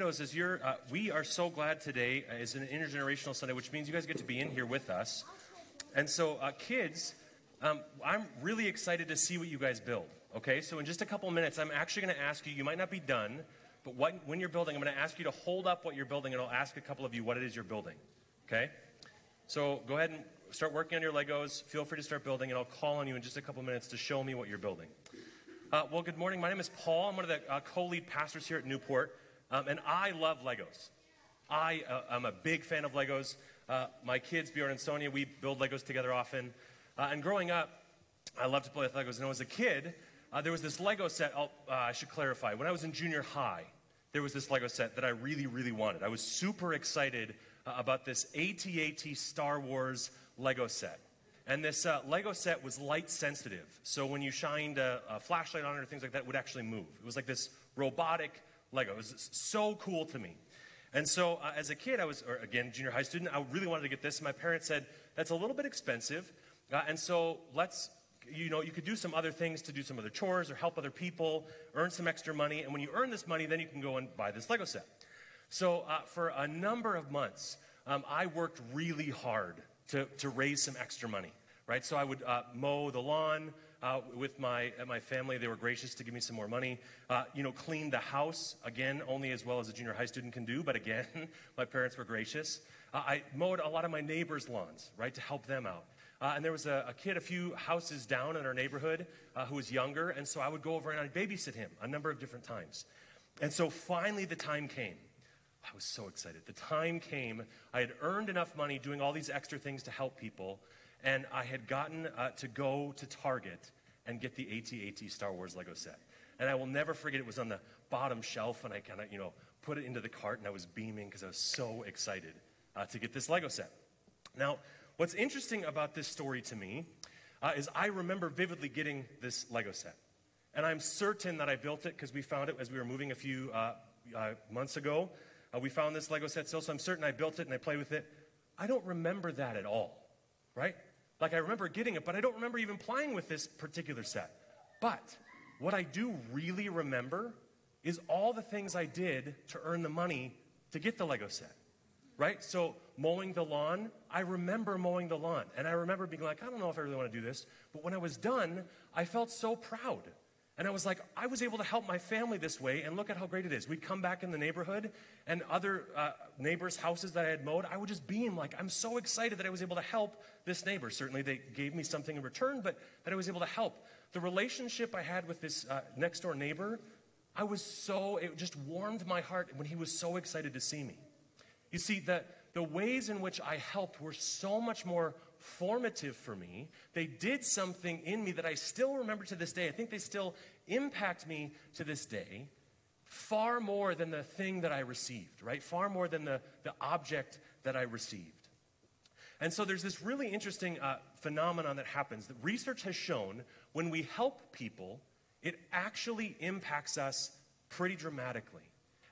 As you're, uh, we are so glad today uh, is an intergenerational Sunday, which means you guys get to be in here with us. And so, uh, kids, um, I'm really excited to see what you guys build. Okay, so in just a couple minutes, I'm actually going to ask you. You might not be done, but what, when you're building, I'm going to ask you to hold up what you're building, and I'll ask a couple of you what it is you're building. Okay, so go ahead and start working on your Legos. Feel free to start building, and I'll call on you in just a couple minutes to show me what you're building. Uh, well, good morning. My name is Paul. I'm one of the uh, co-lead pastors here at Newport. Um, and I love Legos. I uh, am a big fan of Legos. Uh, my kids, Bjorn and Sonia, we build Legos together often. Uh, and growing up, I loved to play with Legos. And as a kid, uh, there was this Lego set. Uh, I should clarify. When I was in junior high, there was this Lego set that I really, really wanted. I was super excited uh, about this AT-AT Star Wars Lego set. And this uh, Lego set was light sensitive. So when you shined a, a, flashlight on it or things like that, it would actually move. It was like this robotic Lego. It was so cool to me. And so, uh, as a kid, I was, or again, junior high student, I really wanted to get this. My parents said, that's a little bit expensive. Uh, and so, let's, you know, you could do some other things to do some other chores or help other people, earn some extra money. And when you earn this money, then you can go and buy this Lego set. So, uh, for a number of months, um, I worked really hard to, to raise some extra money, right? So, I would uh, mow the lawn uh, with my, my family. They were gracious to give me some more money. Uh, you know, cleaned the house, again, only as well as a junior high student can do, but again, my parents were gracious. Uh, I mowed a lot of my neighbors' lawns, right, to help them out. Uh, and there was a, a, kid a few houses down in our neighborhood uh, who was younger, and so I would go over and I'd babysit him a number of different times. And so finally the time came. I was so excited. The time came. I had earned enough money doing all these extra things to help people and I had gotten uh, to go to Target and get the AT-AT Star Wars Lego set. And I will never forget it was on the bottom shelf, and I kind of, you know, put it into the cart, and I was beaming because I was so excited uh, to get this Lego set. Now, what's interesting about this story to me uh, is I remember vividly getting this Lego set. And I'm certain that I built it because we found it as we were moving a few uh, uh months ago. Uh, we found this Lego set still, so I'm certain I built it and I played with it. I don't remember that at all, right? Like I remember getting it, but I don't remember even playing with this particular set. But what I do really remember is all the things I did to earn the money to get the Lego set. Right? So mowing the lawn, I remember mowing the lawn. And I remember being like, I don't know if I really want to do this. But when I was done, I felt so proud. And I was like, I was able to help my family this way, and look at how great it is. We'd come back in the neighborhood, and other uh, neighbors' houses that I had mowed, I would just beam like, I'm so excited that I was able to help this neighbor. Certainly, they gave me something in return, but that I was able to help. The relationship I had with this uh, next door neighbor, I was so, it just warmed my heart when he was so excited to see me. You see, the, the ways in which I helped were so much more formative for me. They did something in me that I still remember to this day. I think they still impact me to this day far more than the thing that I received, right? Far more than the, the object that I received. And so there's this really interesting uh, phenomenon that happens that research has shown when we help people, it actually impacts us pretty dramatically.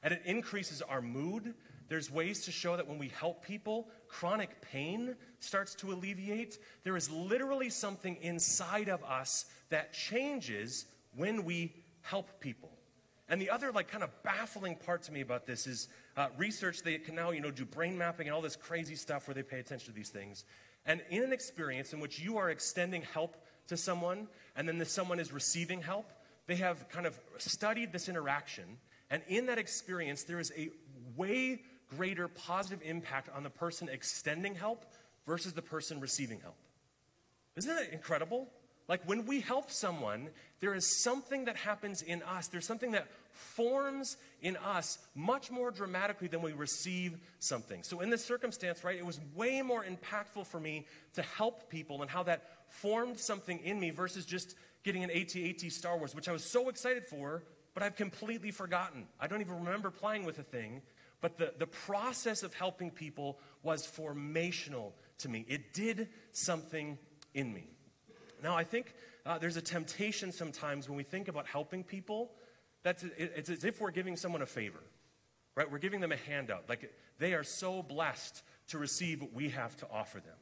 And it increases our mood, there's ways to show that when we help people, chronic pain starts to alleviate. There is literally something inside of us that changes when we help people. And the other, like, kind of baffling part to me about this is uh, research. They can now, you know, do brain mapping and all this crazy stuff where they pay attention to these things. And in an experience in which you are extending help to someone, and then the someone is receiving help, they have kind of studied this interaction. And in that experience, there is a way greater positive impact on the person extending help versus the person receiving help. Isn't that incredible? Like when we help someone, there is something that happens in us. There's something that forms in us much more dramatically than we receive something. So in this circumstance, right, it was way more impactful for me to help people and how that formed something in me versus just getting an AT-AT Star Wars, which I was so excited for, but I've completely forgotten. I don't even remember playing with a thing but the, the process of helping people was formational to me. It did something in me. Now, I think uh, there's a temptation sometimes when we think about helping people, that's, it, it's as if we're giving someone a favor, right? We're giving them a handout. Like they are so blessed to receive what we have to offer them.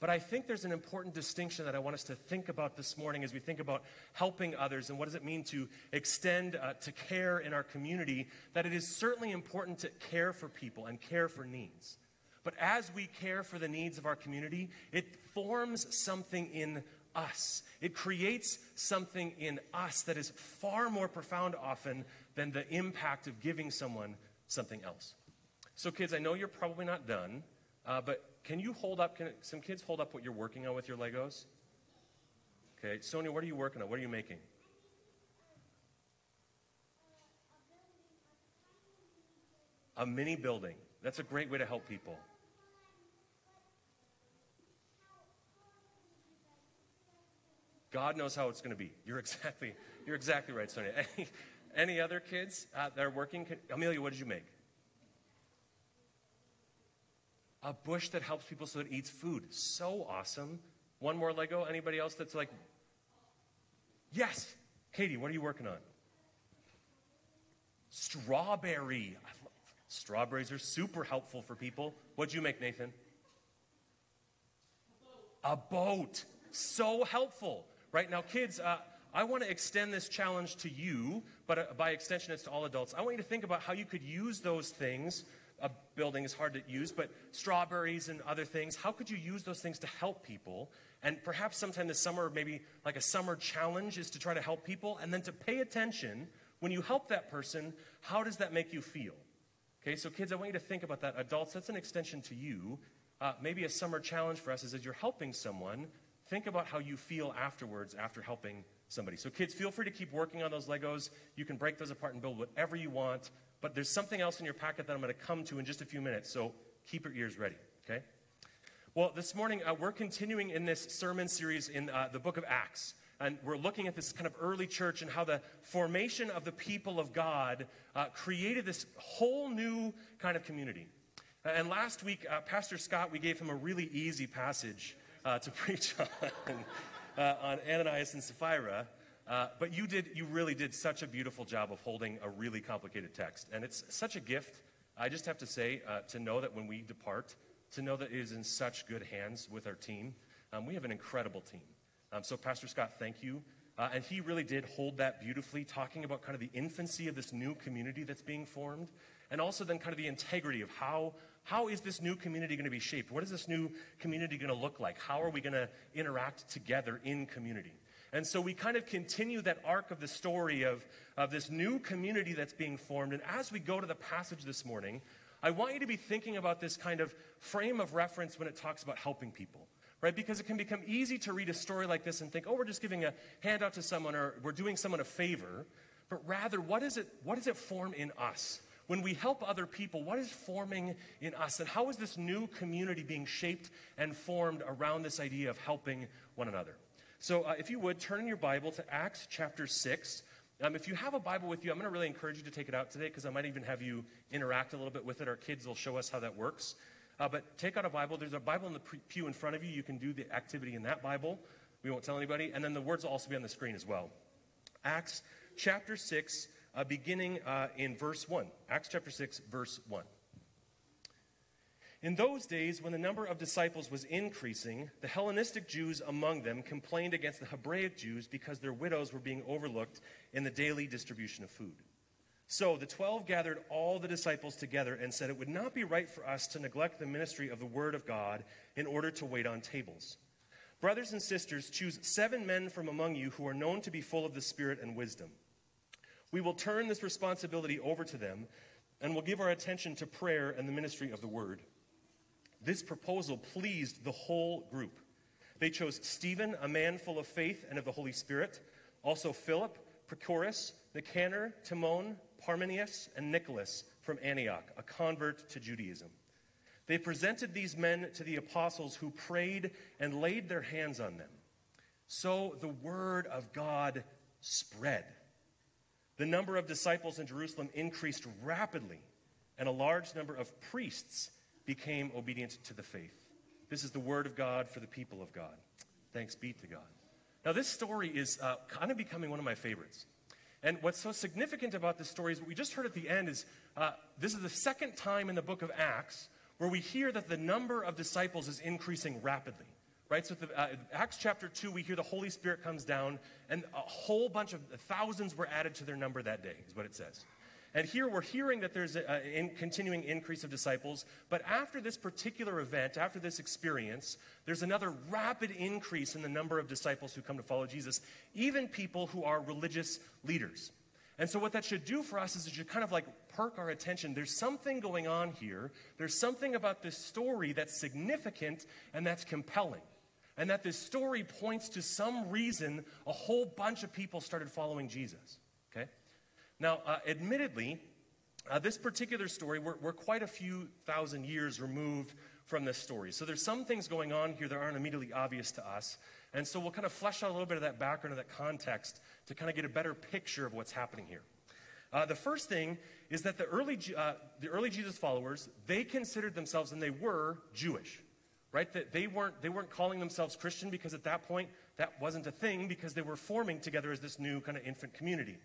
But I think there's an important distinction that I want us to think about this morning as we think about helping others and what does it mean to extend uh, to care in our community. That it is certainly important to care for people and care for needs. But as we care for the needs of our community, it forms something in us. It creates something in us that is far more profound often than the impact of giving someone something else. So, kids, I know you're probably not done, uh, but can you hold up, can some kids hold up what you're working on with your Legos? Okay, Sonia, what are you working on? What are you making? A mini building. That's a great way to help people. God knows how it's going to be. You're exactly, you're exactly right, Sonia. Any, any other kids uh, that are working? Amelia, what did you make? A bush that helps people so it eats food. So awesome. One more Lego. Anybody else that's like, yes. Katie, what are you working on? Strawberry. Strawberries are super helpful for people. What'd you make, Nathan? A boat. A boat. So helpful. Right now, kids, uh, I want to extend this challenge to you, but uh, by extension, it's to all adults. I want you to think about how you could use those things. A building is hard to use, but strawberries and other things, how could you use those things to help people? And perhaps sometime this summer, maybe like a summer challenge is to try to help people, and then to pay attention when you help that person, how does that make you feel? Okay, so kids, I want you to think about that. Adults, that's an extension to you. Uh, maybe a summer challenge for us is as you're helping someone, think about how you feel afterwards after helping somebody. So, kids, feel free to keep working on those Legos. You can break those apart and build whatever you want. But there's something else in your packet that I'm going to come to in just a few minutes. So, keep your ears ready, okay? Well, this morning uh, we're continuing in this sermon series in uh, the book of Acts. And we're looking at this kind of early church and how the formation of the people of God uh, created this whole new kind of community. And last week, uh, Pastor Scott, we gave him a really easy passage uh, to preach on, uh, on Ananias and Sapphira. Uh, but you did, you really did such a beautiful job of holding a really complicated text. And it's such a gift, I just have to say, uh, to know that when we depart, to know that it is in such good hands with our team. Um, we have an incredible team. Um, so, Pastor Scott, thank you. Uh, and he really did hold that beautifully, talking about kind of the infancy of this new community that's being formed, and also then kind of the integrity of how how is this new community going to be shaped? What is this new community going to look like? How are we going to interact together in community? And so we kind of continue that arc of the story of, of this new community that's being formed. And as we go to the passage this morning, I want you to be thinking about this kind of frame of reference when it talks about helping people, right? Because it can become easy to read a story like this and think, oh, we're just giving a handout to someone or we're doing someone a favor. But rather, what, is it, what does it form in us? When we help other people, what is forming in us? And how is this new community being shaped and formed around this idea of helping one another? So, uh, if you would, turn in your Bible to Acts chapter 6. Um, if you have a Bible with you, I'm going to really encourage you to take it out today because I might even have you interact a little bit with it. Our kids will show us how that works. Uh, but take out a Bible. There's a Bible in the pew in front of you. You can do the activity in that Bible. We won't tell anybody. And then the words will also be on the screen as well. Acts chapter 6, uh, beginning uh, in verse 1. Acts chapter 6, verse 1. In those days, when the number of disciples was increasing, the Hellenistic Jews among them complained against the Hebraic Jews because their widows were being overlooked in the daily distribution of food. So the twelve gathered all the disciples together and said, It would not be right for us to neglect the ministry of the Word of God in order to wait on tables. Brothers and sisters, choose seven men from among you who are known to be full of the Spirit and wisdom we will turn this responsibility over to them and will give our attention to prayer and the ministry of the word. This proposal pleased the whole group. They chose Stephen, a man full of faith and of the Holy Spirit, also Philip, Prochorus, Nicanor, Timon, Parmenas, and Nicholas from Antioch, a convert to Judaism. They presented these men to the apostles who prayed and laid their hands on them. So the word of God spread. The number of disciples in Jerusalem increased rapidly, and a large number of priests became obedient to the faith. This is the word of God for the people of God. Thanks be to God. Now, this story is uh, kind of becoming one of my favorites. And what's so significant about this story is what we just heard at the end is uh, this is the second time in the book of Acts where we hear that the number of disciples is increasing rapidly. Right? So, the, uh, Acts chapter 2, we hear the Holy Spirit comes down, and a whole bunch of thousands were added to their number that day, is what it says. And here we're hearing that there's a, a in continuing increase of disciples, but after this particular event, after this experience, there's another rapid increase in the number of disciples who come to follow Jesus, even people who are religious leaders. And so, what that should do for us is it should kind of like perk our attention. There's something going on here. There's something about this story that's significant and that's compelling. And that this story points to some reason a whole bunch of people started following Jesus. Okay? Now, uh, admittedly, uh, this particular story, we're, we're quite a few thousand years removed from this story. So there's some things going on here that aren't immediately obvious to us. And so we'll kind of flesh out a little bit of that background and that context to kind of get a better picture of what's happening here. Uh, the first thing is that the early, uh, the early Jesus followers, they considered themselves, and they were Jewish, right? That they weren't, they weren't calling themselves Christian because at that point, that wasn't a thing because they were forming together as this new kind of infant community.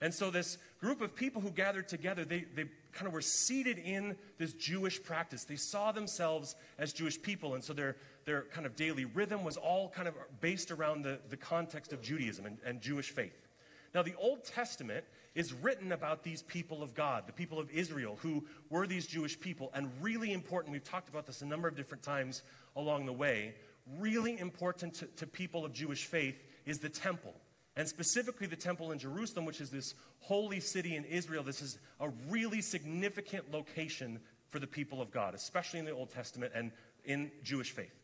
And so, this group of people who gathered together, they, they kind of were seated in this Jewish practice. They saw themselves as Jewish people. And so, their, their kind of daily rhythm was all kind of based around the, the context of Judaism and, and Jewish faith. Now, the Old Testament is written about these people of God, the people of Israel, who were these Jewish people. And really important, we've talked about this a number of different times along the way, really important to, to people of Jewish faith is the temple and specifically the temple in Jerusalem, which is this holy city in Israel. This is a really significant location for the people of God, especially in the Old Testament and in Jewish faith.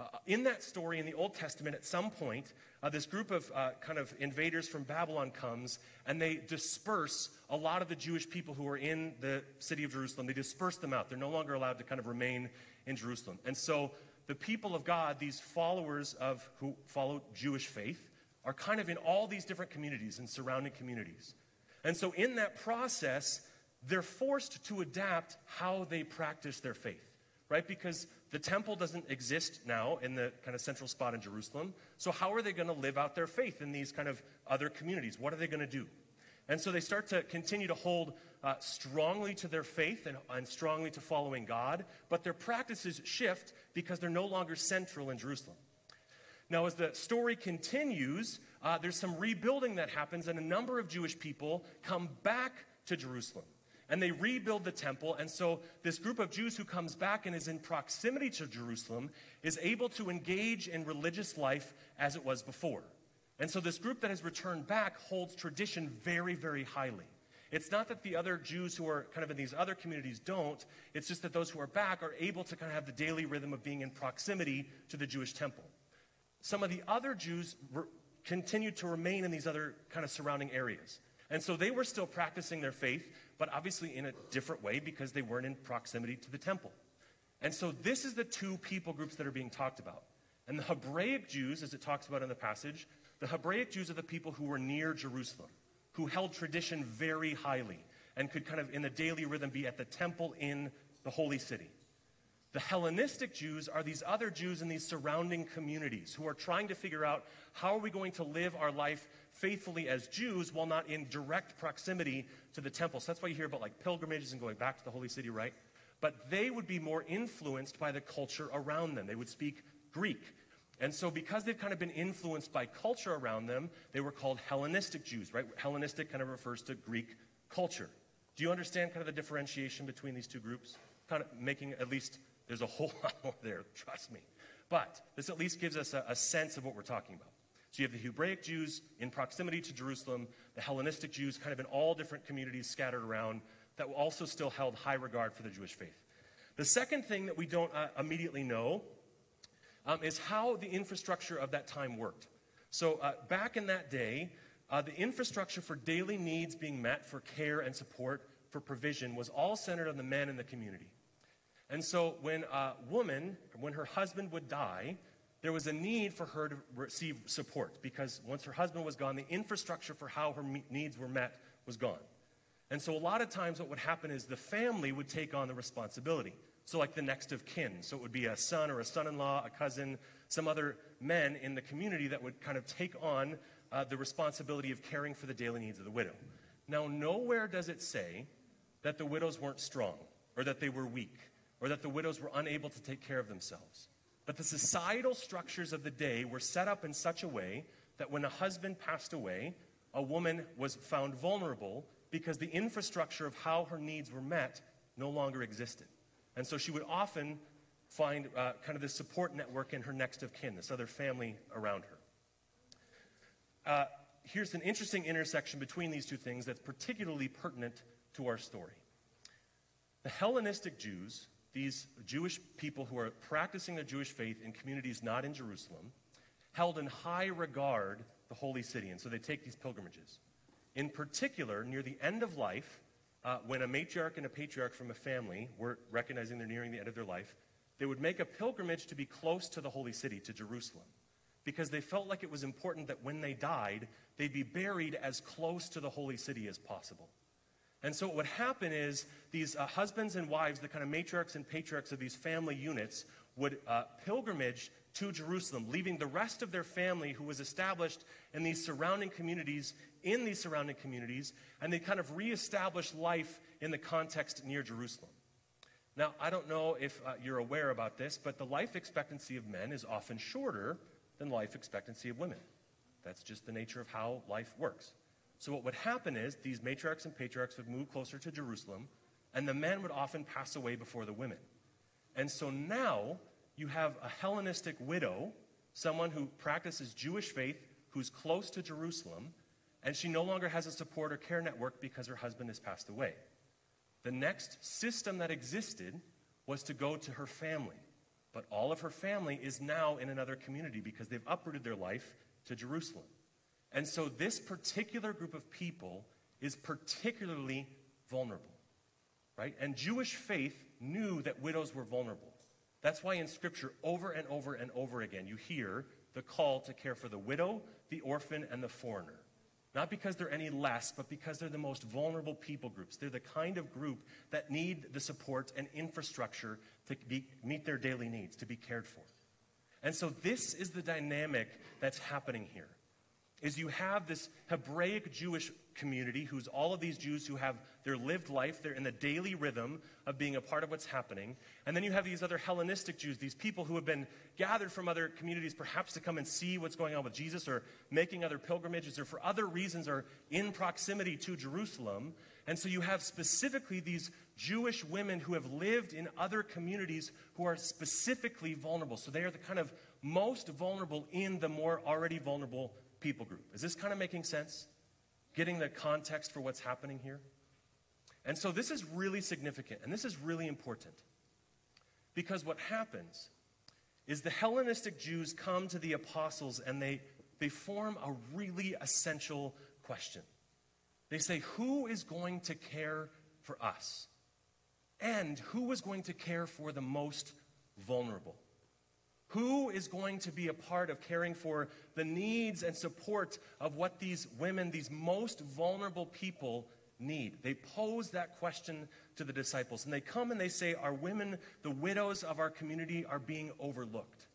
Uh, in that story in the Old Testament, at some point, uh, this group of uh, kind of invaders from Babylon comes and they disperse a lot of the Jewish people who are in the city of Jerusalem. They disperse them out. They're no longer allowed to kind of remain in Jerusalem. And so the people of God, these followers of who follow Jewish faith, are kind of in all these different communities and surrounding communities. And so, in that process, they're forced to adapt how they practice their faith, right? Because the temple doesn't exist now in the kind of central spot in Jerusalem. So, how are they going to live out their faith in these kind of other communities? What are they going to do? And so they start to continue to hold uh, strongly to their faith and, and strongly to following God, but their practices shift because they're no longer central in Jerusalem. Now, as the story continues, uh, there's some rebuilding that happens, and a number of Jewish people come back to Jerusalem. And they rebuild the temple. And so, this group of Jews who comes back and is in proximity to Jerusalem is able to engage in religious life as it was before. And so, this group that has returned back holds tradition very, very highly. It's not that the other Jews who are kind of in these other communities don't, it's just that those who are back are able to kind of have the daily rhythm of being in proximity to the Jewish temple. Some of the other Jews re- continued to remain in these other kind of surrounding areas. And so they were still practicing their faith, but obviously in a different way because they weren't in proximity to the temple. And so this is the two people groups that are being talked about. And the Hebraic Jews, as it talks about in the passage, the Hebraic Jews are the people who were near Jerusalem, who held tradition very highly and could kind of in the daily rhythm be at the temple in the holy city. The Hellenistic Jews are these other Jews in these surrounding communities who are trying to figure out how are we going to live our life faithfully as Jews while not in direct proximity to the temple. So that's why you hear about like pilgrimages and going back to the holy city, right? But they would be more influenced by the culture around them. They would speak Greek. And so, because they've kind of been influenced by culture around them, they were called Hellenistic Jews, right? Hellenistic kind of refers to Greek culture. Do you understand kind of the differentiation between these two groups? Kind of making at least there's a whole lot more there, trust me. But this at least gives us a, a sense of what we're talking about. So you have the Hebraic Jews in proximity to Jerusalem, the Hellenistic Jews kind of in all different communities scattered around that also still held high regard for the Jewish faith. The second thing that we don't uh, immediately know um, is how the infrastructure of that time worked. So uh, back in that day, uh, the infrastructure for daily needs being met, for care and support, for provision, was all centered on the men in the community. And so when a woman, when her husband would die, there was a need for her to receive support because once her husband was gone, the infrastructure for how her needs were met was gone. And so a lot of times what would happen is the family would take on the responsibility. So, like the next of kin. So, it would be a son or a son in law, a cousin, some other men in the community that would kind of take on uh, the responsibility of caring for the daily needs of the widow. Now, nowhere does it say that the widows weren't strong or that they were weak or that the widows were unable to take care of themselves. But the societal structures of the day were set up in such a way that when a husband passed away, a woman was found vulnerable because the infrastructure of how her needs were met no longer existed. And so she would often find uh, kind of this support network in her next of kin, this other family around her. Uh, here's an interesting intersection between these two things that's particularly pertinent to our story. The Hellenistic Jews, these Jewish people who are practicing their Jewish faith in communities not in Jerusalem, held in high regard the holy city, and so they take these pilgrimages. In particular, near the end of life, uh, when a matriarch and a patriarch from a family were recognizing they're nearing the end of their life, they would make a pilgrimage to be close to the holy city, to Jerusalem, because they felt like it was important that when they died, they'd be buried as close to the holy city as possible. And so what would happen is these uh, husbands and wives, the kind of matriarchs and patriarchs of these family units, would uh, pilgrimage to Jerusalem, leaving the rest of their family who was established in these surrounding communities, in these surrounding communities, and they kind of reestablish life in the context near Jerusalem. Now, I don't know if uh, you're aware about this, but the life expectancy of men is often shorter than life expectancy of women. That's just the nature of how life works. So, what would happen is these matriarchs and patriarchs would move closer to Jerusalem, and the men would often pass away before the women. And so now you have a Hellenistic widow, someone who practices Jewish faith, who's close to Jerusalem, and she no longer has a support or care network because her husband has passed away. The next system that existed was to go to her family. But all of her family is now in another community because they've uprooted their life to Jerusalem. And so this particular group of people is particularly vulnerable, right? And Jewish faith knew that widows were vulnerable. That's why in Scripture, over and over and over again, you hear the call to care for the widow, the orphan, and the foreigner. Not because they're any less, but because they're the most vulnerable people groups. They're the kind of group that need the support and infrastructure to be, meet their daily needs, to be cared for. And so this is the dynamic that's happening here. Is you have this Hebraic Jewish community who's all of these Jews who have their lived life, they're in the daily rhythm of being a part of what's happening. And then you have these other Hellenistic Jews, these people who have been gathered from other communities perhaps to come and see what's going on with Jesus or making other pilgrimages or for other reasons are in proximity to Jerusalem. And so you have specifically these Jewish women who have lived in other communities who are specifically vulnerable. So they are the kind of most vulnerable in the more already vulnerable people group. Is this kind of making sense? getting the context for what's happening here. And so this is really significant, and this is really important. Because what happens is the Hellenistic Jews come to the apostles and they, they form a really essential question. They say, Who is going to care for us? And who is going to care for the most vulnerable? Who is going to be a part of caring for the needs and support of what these women, these most vulnerable people, need? They pose that question to the disciples. And they come and they say, Our women, the widows of our community, are being overlooked.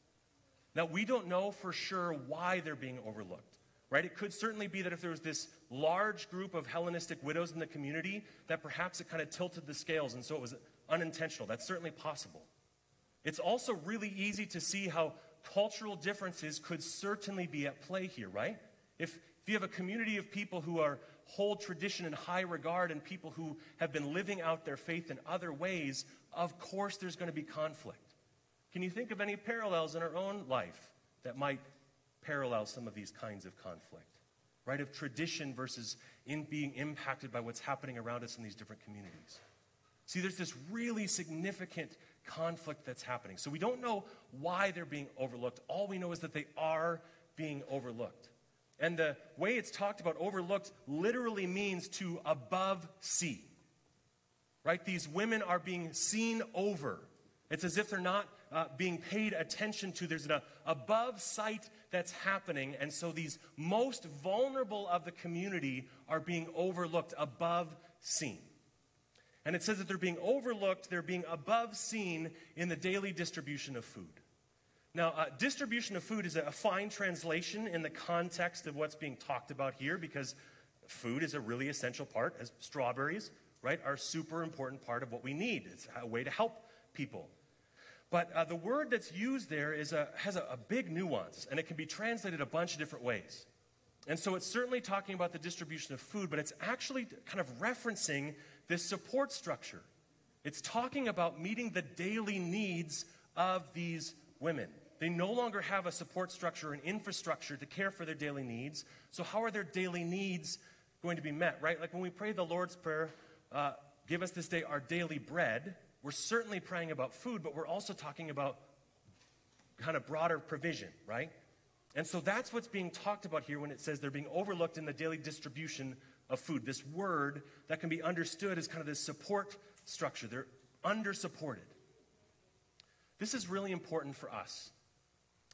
Now, we don't know for sure why they're being overlooked, right? It could certainly be that if there was this large group of Hellenistic widows in the community, that perhaps it kind of tilted the scales and so it was unintentional. That's certainly possible. It's also really easy to see how cultural differences could certainly be at play here, right? If, if you have a community of people who are hold tradition in high regard and people who have been living out their faith in other ways, of course there's going to be conflict. Can you think of any parallels in our own life that might parallel some of these kinds of conflict? Right? Of tradition versus in being impacted by what's happening around us in these different communities. See, there's this really significant conflict that's happening. So we don't know why they're being overlooked. All we know is that they are being overlooked. And the way it's talked about overlooked literally means to above see. Right? These women are being seen over. It's as if they're not uh, being paid attention to. There's an above sight that's happening. And so these most vulnerable of the community are being overlooked, above seen. And it says that they're being overlooked, they're being above seen in the daily distribution of food. Now, uh, distribution of food is a, fine translation in the context of what's being talked about here because food is a really essential part, as strawberries, right, are a super important part of what we need. It's a way to help people. But uh, the word that's used there is a, has a, a big nuance, and it can be translated a bunch of different ways. And so it's certainly talking about the distribution of food, but it's actually kind of referencing this support structure. It's talking about meeting the daily needs of these women. They no longer have a support structure, an infrastructure to care for their daily needs. So, how are their daily needs going to be met, right? Like when we pray the Lord's Prayer, uh, give us this day our daily bread, we're certainly praying about food, but we're also talking about kind of broader provision, right? And so that's what's being talked about here when it says they're being overlooked in the daily distribution of food. This word that can be understood as kind of this support structure. They're under supported. This is really important for us.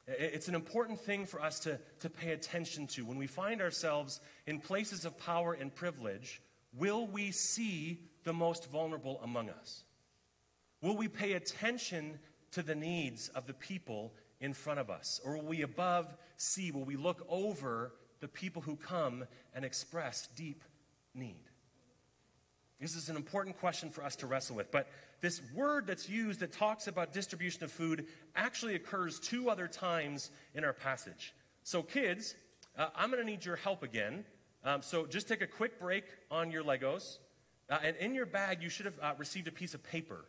It's an important thing for us to, to pay attention to. When we find ourselves in places of power and privilege, will we see the most vulnerable among us? Will we pay attention to the needs of the people in front of us? Or will we above see, will we look over the people who come and express deep need? This is an important question for us to wrestle with. But this word that's used that talks about distribution of food actually occurs two other times in our passage. So, kids, uh, I'm going to need your help again. Um, so, just take a quick break on your Legos. Uh, and in your bag, you should have uh, received a piece of paper.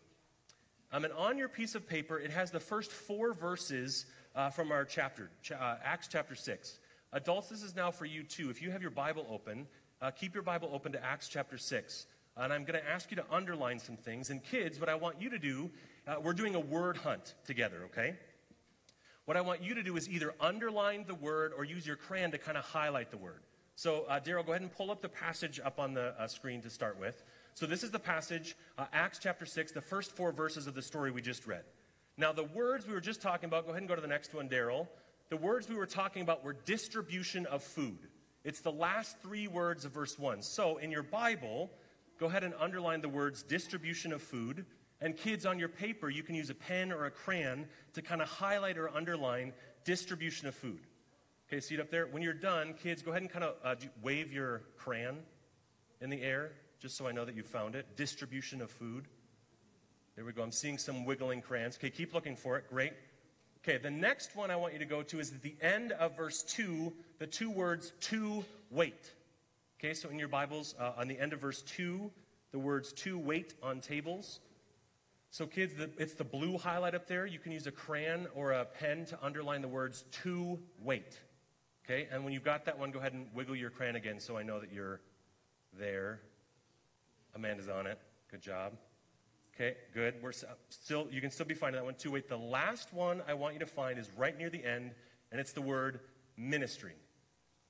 Um, and on your piece of paper, it has the first four verses uh, from our chapter, ch- uh, Acts chapter 6. Adults, this is now for you too. If you have your Bible open, uh, keep your Bible open to Acts chapter 6. And I'm going to ask you to underline some things. And kids, what I want you to do, uh, we're doing a word hunt together, okay? What I want you to do is either underline the word or use your crayon to kind of highlight the word. So, uh, Daryl, go ahead and pull up the passage up on the uh, screen to start with. So, this is the passage, uh, Acts chapter 6, the first four verses of the story we just read. Now, the words we were just talking about, go ahead and go to the next one, Daryl. The words we were talking about were distribution of food. It's the last three words of verse 1. So, in your Bible, go ahead and underline the words distribution of food. And kids, on your paper, you can use a pen or a crayon to kind of highlight or underline distribution of food. Okay, see it up there? When you're done, kids, go ahead and kind of uh, wave your crayon in the air just so I know that you found it. Distribution of food. There we go. I'm seeing some wiggling crayons. Okay, keep looking for it. Great. Okay, the next one I want you to go to is at the end of verse 2, the two words to wait. Okay, so in your Bibles, uh, on the end of verse 2, the words to wait on tables. So, kids, the, it's the blue highlight up there. You can use a crayon or a pen to underline the words to wait. Okay, and when you've got that one, go ahead and wiggle your crayon again so I know that you're there. Amanda's on it. Good job. Okay, good. We're still, you can still be finding that one too. Wait, the last one I want you to find is right near the end, and it's the word ministry.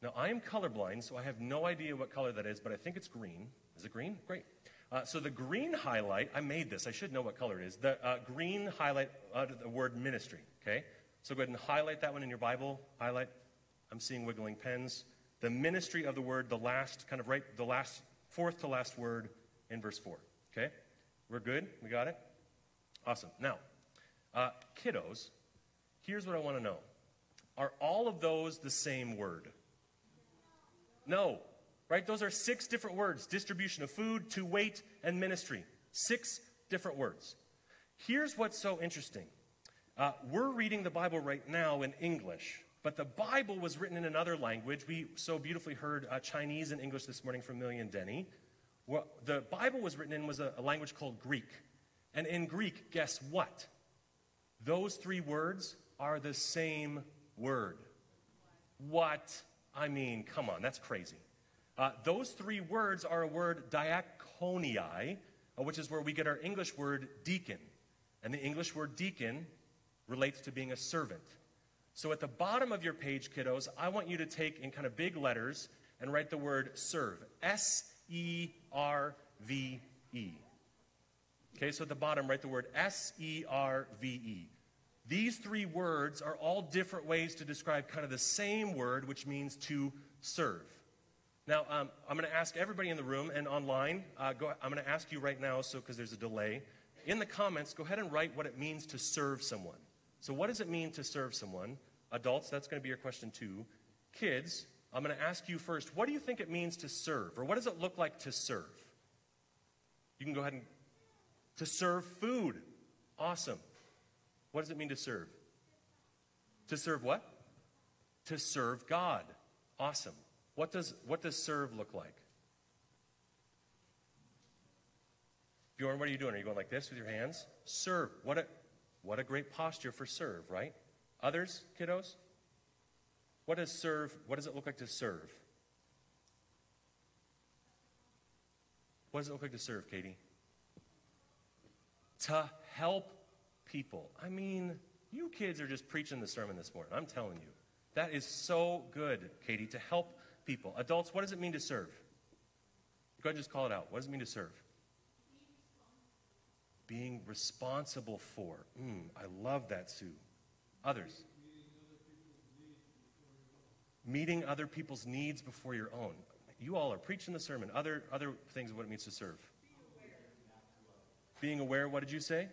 Now, I am colorblind, so I have no idea what color that is, but I think it's green. Is it green? Great. Uh, so the green highlight, I made this. I should know what color it is. The uh, green highlight uh, the word ministry. Okay? So go ahead and highlight that one in your Bible. Highlight. I'm seeing wiggling pens. The ministry of the word, the last, kind of right, the last, fourth to last word in verse 4. Okay? We're good? We got it? Awesome. Now, uh, kiddos, here's what I want to know Are all of those the same word? No. Right? Those are six different words distribution of food, to wait, and ministry. Six different words. Here's what's so interesting uh, we're reading the Bible right now in English. But the Bible was written in another language. We so beautifully heard uh, Chinese and English this morning from Millie and Denny. What the Bible was written in was a, a language called Greek. And in Greek, guess what? Those three words are the same word. What? I mean, come on, that's crazy. Uh, those three words are a word diakonia, uh, which is where we get our English word deacon. And the English word deacon relates to being a servant. So at the bottom of your page, kiddos, I want you to take in kind of big letters and write the word serve. S E R V E. Okay, so at the bottom, write the word S E R V E. These three words are all different ways to describe kind of the same word, which means to serve. Now, um, I'm going to ask everybody in the room and online, uh, go, I'm going to ask you right now, so because there's a delay. In the comments, go ahead and write what it means to serve someone. So, what does it mean to serve someone? Adults, that's going to be your question too. Kids, I'm going to ask you first, what do you think it means to serve? Or what does it look like to serve? You can go ahead and to serve food. Awesome. What does it mean to serve? To serve what? To serve God. Awesome. What does, what does serve look like? Bjorn, what are you doing? Are you going like this with your hands? Serve. What a, what a great posture for serve, right? Others, kiddos? What does serve, what does it look like to serve? What does it look like to serve, Katie? To help people. I mean, you kids are just preaching the sermon this morning. I'm telling you. That is so good, Katie, to help people. Adults, what does it mean to serve? Go ahead and just call it out. What does it mean to serve? Being responsible for. Mm, I love that, Sue. Others. Meeting other people's needs before your own. You all are preaching the sermon. Other, other things of what it means to serve. Being aware, what did you say?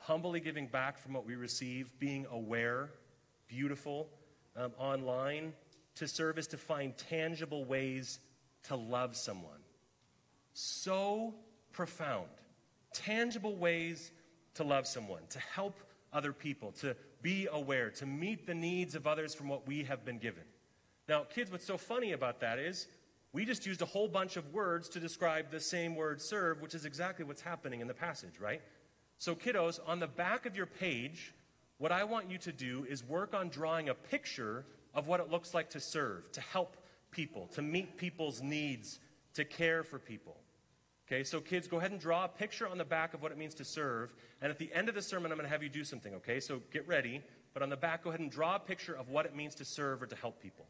Humbly giving back from what we receive, being aware, beautiful. Um, online, to serve is to find tangible ways to love someone. So profound. Tangible ways to love someone, to help other people, to be aware, to meet the needs of others from what we have been given. Now, kids, what's so funny about that is we just used a whole bunch of words to describe the same word serve, which is exactly what's happening in the passage, right? So, kiddos, on the back of your page, what I want you to do is work on drawing a picture of what it looks like to serve, to help people, to meet people's needs, to care for people. Okay, so kids, go ahead and draw a picture on the back of what it means to serve. And at the end of the sermon, I'm going to have you do something, okay? So get ready. But on the back, go ahead and draw a picture of what it means to serve or to help people.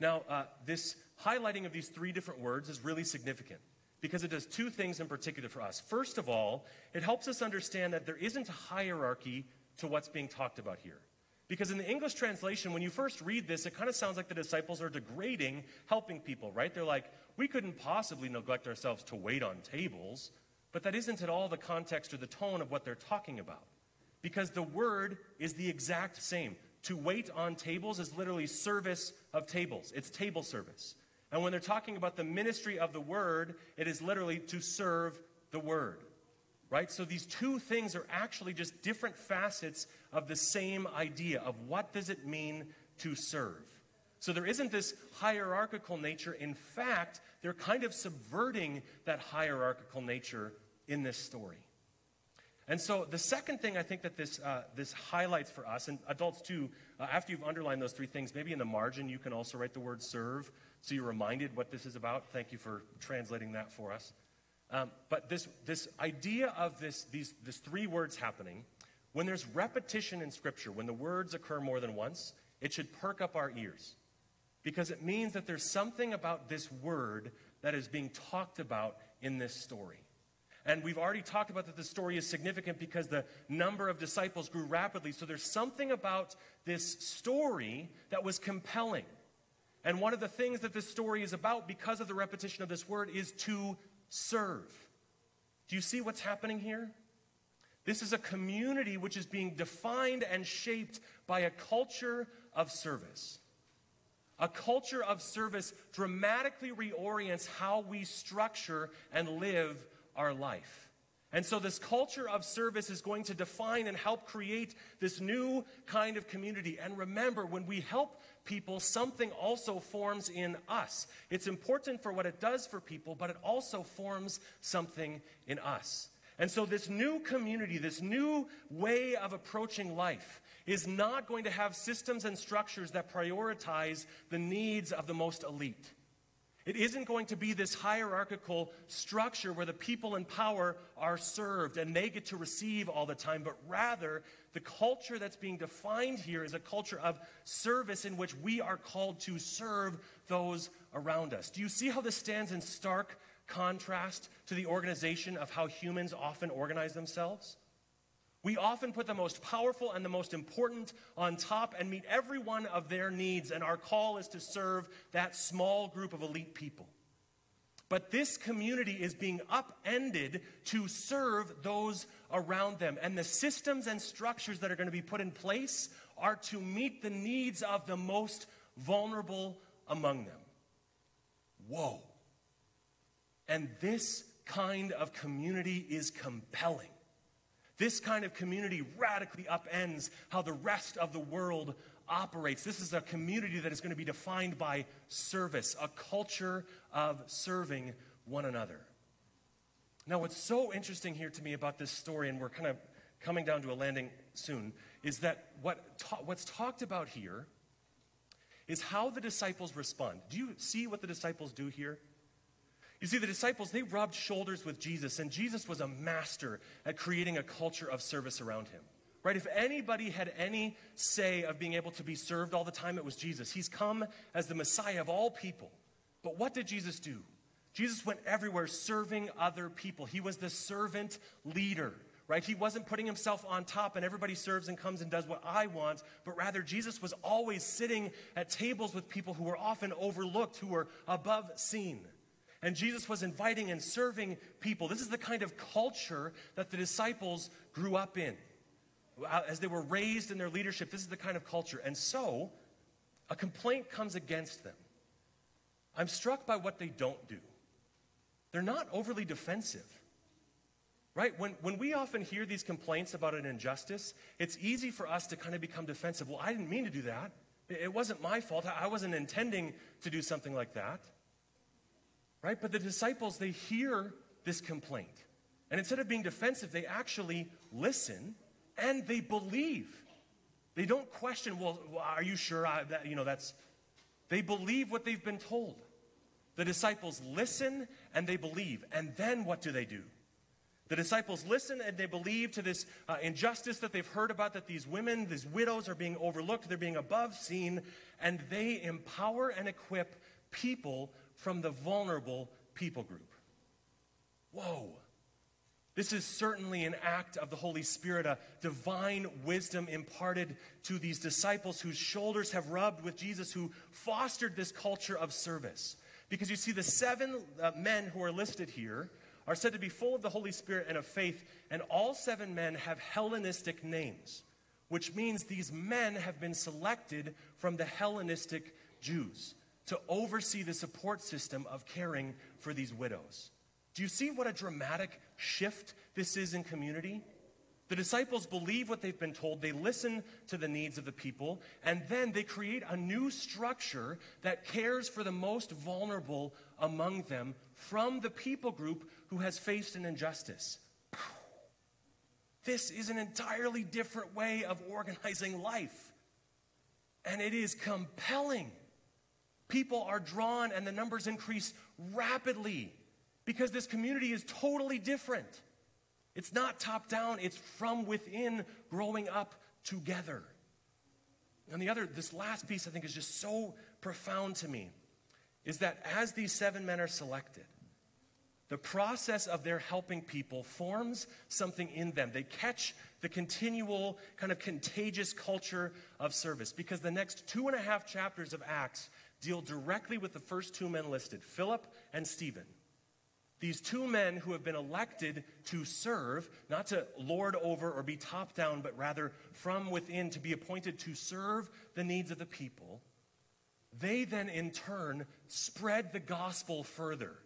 Now, uh, this highlighting of these three different words is really significant because it does two things in particular for us. First of all, it helps us understand that there isn't a hierarchy to what's being talked about here. Because in the English translation, when you first read this, it kind of sounds like the disciples are degrading helping people, right? They're like, we couldn't possibly neglect ourselves to wait on tables. But that isn't at all the context or the tone of what they're talking about. Because the word is the exact same. To wait on tables is literally service of tables, it's table service. And when they're talking about the ministry of the word, it is literally to serve the word. Right? So these two things are actually just different facets of the same idea of what does it mean to serve. So there isn't this hierarchical nature. In fact, they're kind of subverting that hierarchical nature in this story. And so the second thing I think that this, uh, this highlights for us, and adults too, uh, after you've underlined those three things, maybe in the margin you can also write the word serve so you're reminded what this is about. Thank you for translating that for us. Um, but this, this idea of this, these this three words happening, when there's repetition in Scripture, when the words occur more than once, it should perk up our ears. Because it means that there's something about this word that is being talked about in this story. And we've already talked about that the story is significant because the number of disciples grew rapidly. So there's something about this story that was compelling. And one of the things that this story is about, because of the repetition of this word, is to serve. Do you see what's happening here? This is a community which is being defined and shaped by a culture of service. A culture of service dramatically reorients how we structure and live our life. And so, this culture of service is going to define and help create this new kind of community. And remember, when we help people, something also forms in us. It's important for what it does for people, but it also forms something in us. And so, this new community, this new way of approaching life, is not going to have systems and structures that prioritize the needs of the most elite. It isn't going to be this hierarchical structure where the people in power are served and they get to receive all the time, but rather the culture that's being defined here is a culture of service in which we are called to serve those around us. Do you see how this stands in stark contrast to the organization of how humans often organize themselves? We often put the most powerful and the most important on top and meet every one of their needs, and our call is to serve that small group of elite people. But this community is being upended to serve those around them. And the systems and structures that are going to be put in place are to meet the needs of the most vulnerable among them. Whoa. And this kind of community is compelling. This kind of community radically upends how the rest of the world operates. This is a community that is going to be defined by service, a culture of serving one another. Now, what's so interesting here to me about this story, and we're kind of coming down to a landing soon, is that what ta- what's talked about here is how the disciples respond. Do you see what the disciples do here? You see, the disciples, they rubbed shoulders with Jesus, and Jesus was a master at creating a culture of service around him. Right? If anybody had any say of being able to be served all the time, it was Jesus. He's come as the Messiah of all people. But what did Jesus do? Jesus went everywhere serving other people. He was the servant leader right? He wasn't putting himself on top and everybody serves and comes and does what I want, but rather Jesus was always sitting at tables with people who were often overlooked, who were above seen. And Jesus was inviting and serving people. This is the kind of culture that the disciples grew up in. As they were raised in their leadership, this is the kind of culture. And so, a complaint comes against them. I'm struck by what they don't do. They're not overly defensive. Right? When, when we often hear these complaints about an injustice, it's easy for us to kind of become defensive. Well, I didn't mean to do that. It wasn't my fault. I wasn't intending to do something like that. Right? But the disciples, they hear this complaint. And instead of being defensive, they actually listen and they believe. They don't question, well, are you sure I, that, you know, that's, they believe what they've been told. The disciples listen and they believe. And then what do they do? The disciples listen and they believe to this uh, injustice that they've heard about that these women, these widows, are being overlooked, they're being above seen, and they empower and equip people from the vulnerable people group. Whoa. This is certainly an act of the Holy Spirit, a divine wisdom imparted to these disciples whose shoulders have rubbed with Jesus, who fostered this culture of service. Because you see, the seven uh, men who are listed here are said to be full of the Holy Spirit and of faith, and all seven men have Hellenistic names, which means these men have been selected from the Hellenistic Jews to oversee the support system of caring for these widows. Do you see what a dramatic shift this is in community? The disciples believe what they've been told, they listen to the needs of the people, and then they create a new structure that cares for the most vulnerable among them from the people group who has faced an injustice. This is an entirely different way of organizing life, and it is compelling. People are drawn, and the numbers increase rapidly because this community is totally different. It's not top down, it's from within growing up together. And the other, this last piece I think is just so profound to me, is that as these seven men are selected, the process of their helping people forms something in them. They catch the continual, kind of contagious culture of service because the next two and a half chapters of Acts deal directly with the first two men listed Philip and Stephen. These two men who have been elected to serve, not to lord over or be top down, but rather from within to be appointed to serve the needs of the people, they then in turn spread the gospel further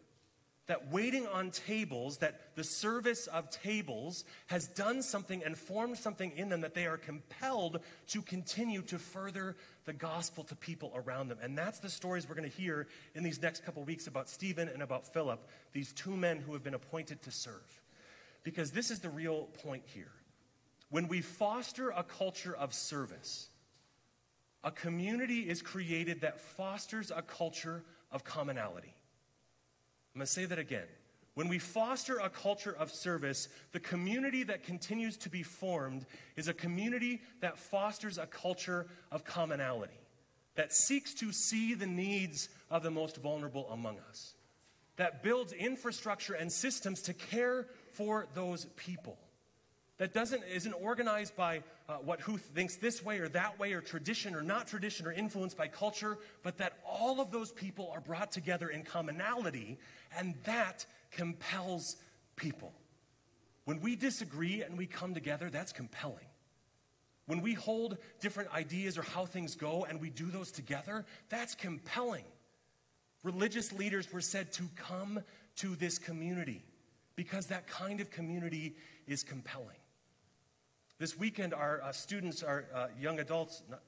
that waiting on tables, that the service of tables has done something and formed something in them that they are compelled to continue to further the gospel to people around them. And that's the stories we're going to hear in these next couple weeks about Stephen and about Philip, these two men who have been appointed to serve. Because this is the real point here. When we foster a culture of service, a community is created that fosters a culture of commonality. I'm going to say that again. When we foster a culture of service, the community that continues to be formed is a community that fosters a culture of commonality, that seeks to see the needs of the most vulnerable among us, that builds infrastructure and systems to care for those people that doesn't isn't organized by uh, what who thinks this way or that way or tradition or not tradition or influenced by culture but that all of those people are brought together in commonality and that compels people. When we disagree and we come together that's compelling. When we hold different ideas or how things go and we do those together that's compelling. Religious leaders were said to come to this community because that kind of community is compelling This weekend, our uh, students, our uh, young adults, not,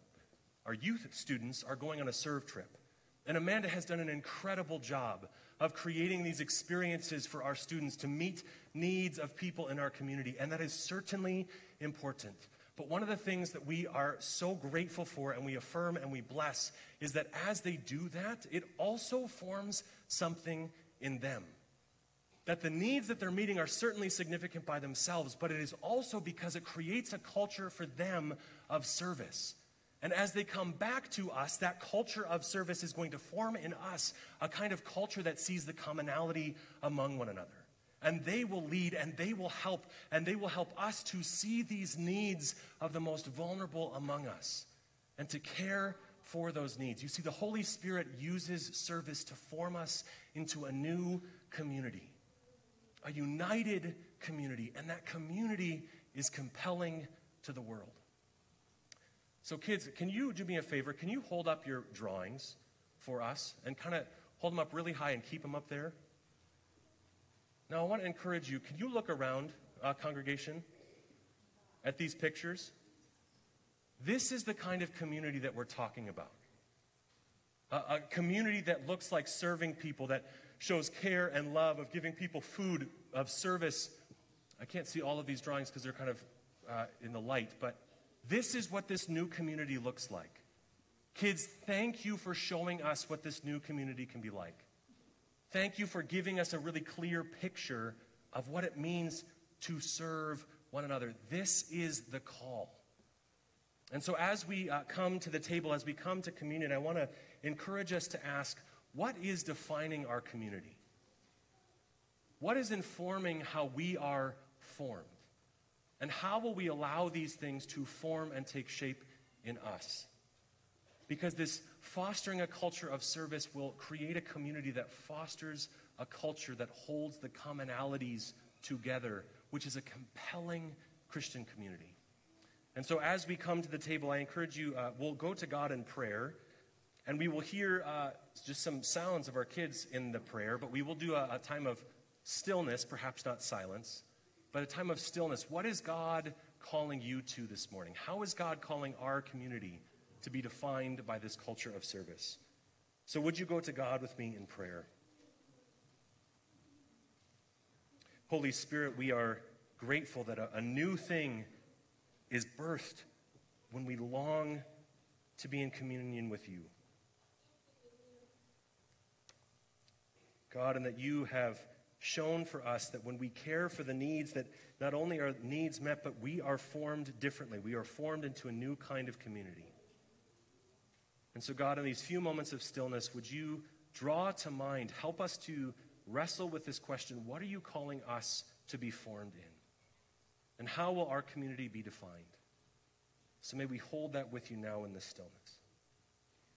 our youth students are going on a serve trip. And Amanda has done an incredible job of creating these experiences for our students to meet needs of people in our community. And that is certainly important. But one of the things that we are so grateful for and we affirm and we bless is that as they do that, it also forms something in them. That the needs that they're meeting are certainly significant by themselves, but it is also because it creates a culture for them of service. And as they come back to us, that culture of service is going to form in us a kind of culture that sees the commonality among one another. And they will lead and they will help, and they will help us to see these needs of the most vulnerable among us and to care for those needs. You see, the Holy Spirit uses service to form us into a new community, a united community, and that community is compelling to the world. So, kids, can you do me a favor? Can you hold up your drawings for us and kind of hold them up really high and keep them up there? Now, I want to encourage you. Can you look around, uh, congregation, at these pictures? This is the kind of community that we're talking about. A, a community that looks like serving people, that shows care and love, of giving people food, of service. I can't see all of these drawings because they're kind of uh, in the light, but this is what this new community looks like. Kids, thank you for showing us what this new community can be like. Thank you for giving us a really clear picture of what it means to serve one another. This is the call. And so, as we uh, come to the table, as we come to communion, I want to encourage us to ask what is defining our community? What is informing how we are formed? And how will we allow these things to form and take shape in us? Because this fostering a culture of service will create a community that fosters a culture that holds the commonalities together, which is a compelling Christian community. And so, as we come to the table, I encourage you, uh, we'll go to God in prayer, and we will hear uh, just some sounds of our kids in the prayer, but we will do a, a time of stillness, perhaps not silence but a time of stillness. What is God calling you to this morning? How is God calling our community to be defined by this culture of service? So, would you go to God with me in prayer? Holy Spirit, we are grateful that a, a new thing is birthed when we long to be in communion with you. God, and that you have shown for us that when we care for the needs, that not only are needs met, but we are formed differently. We are formed into a new kind of community. And so, God, in these few moments of stillness, would you draw to mind, help us to wrestle with this question what are you calling us to be formed in? And how will our community be defined? So may we hold that with you now in this stillness.